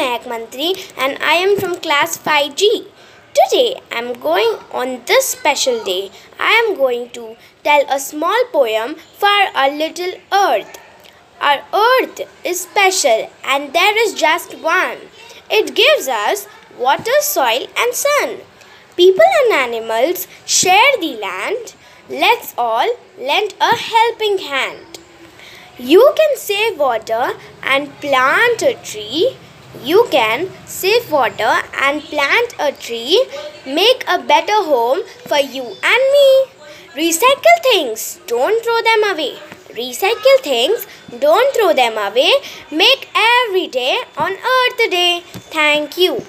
Mehak Mantri and I am from class 5G. Today I am going on this special day. I am going to tell a small poem for our little earth. Our earth is special and there is just one. It gives us water, soil and sun. People and animals share the land. Let's all lend a helping hand. You can save water and plant a tree. You can save water and plant a tree. Make a better home for you and me. Recycle things, don't throw them away. Recycle things, don't throw them away. Make every day on Earth Day. Thank you.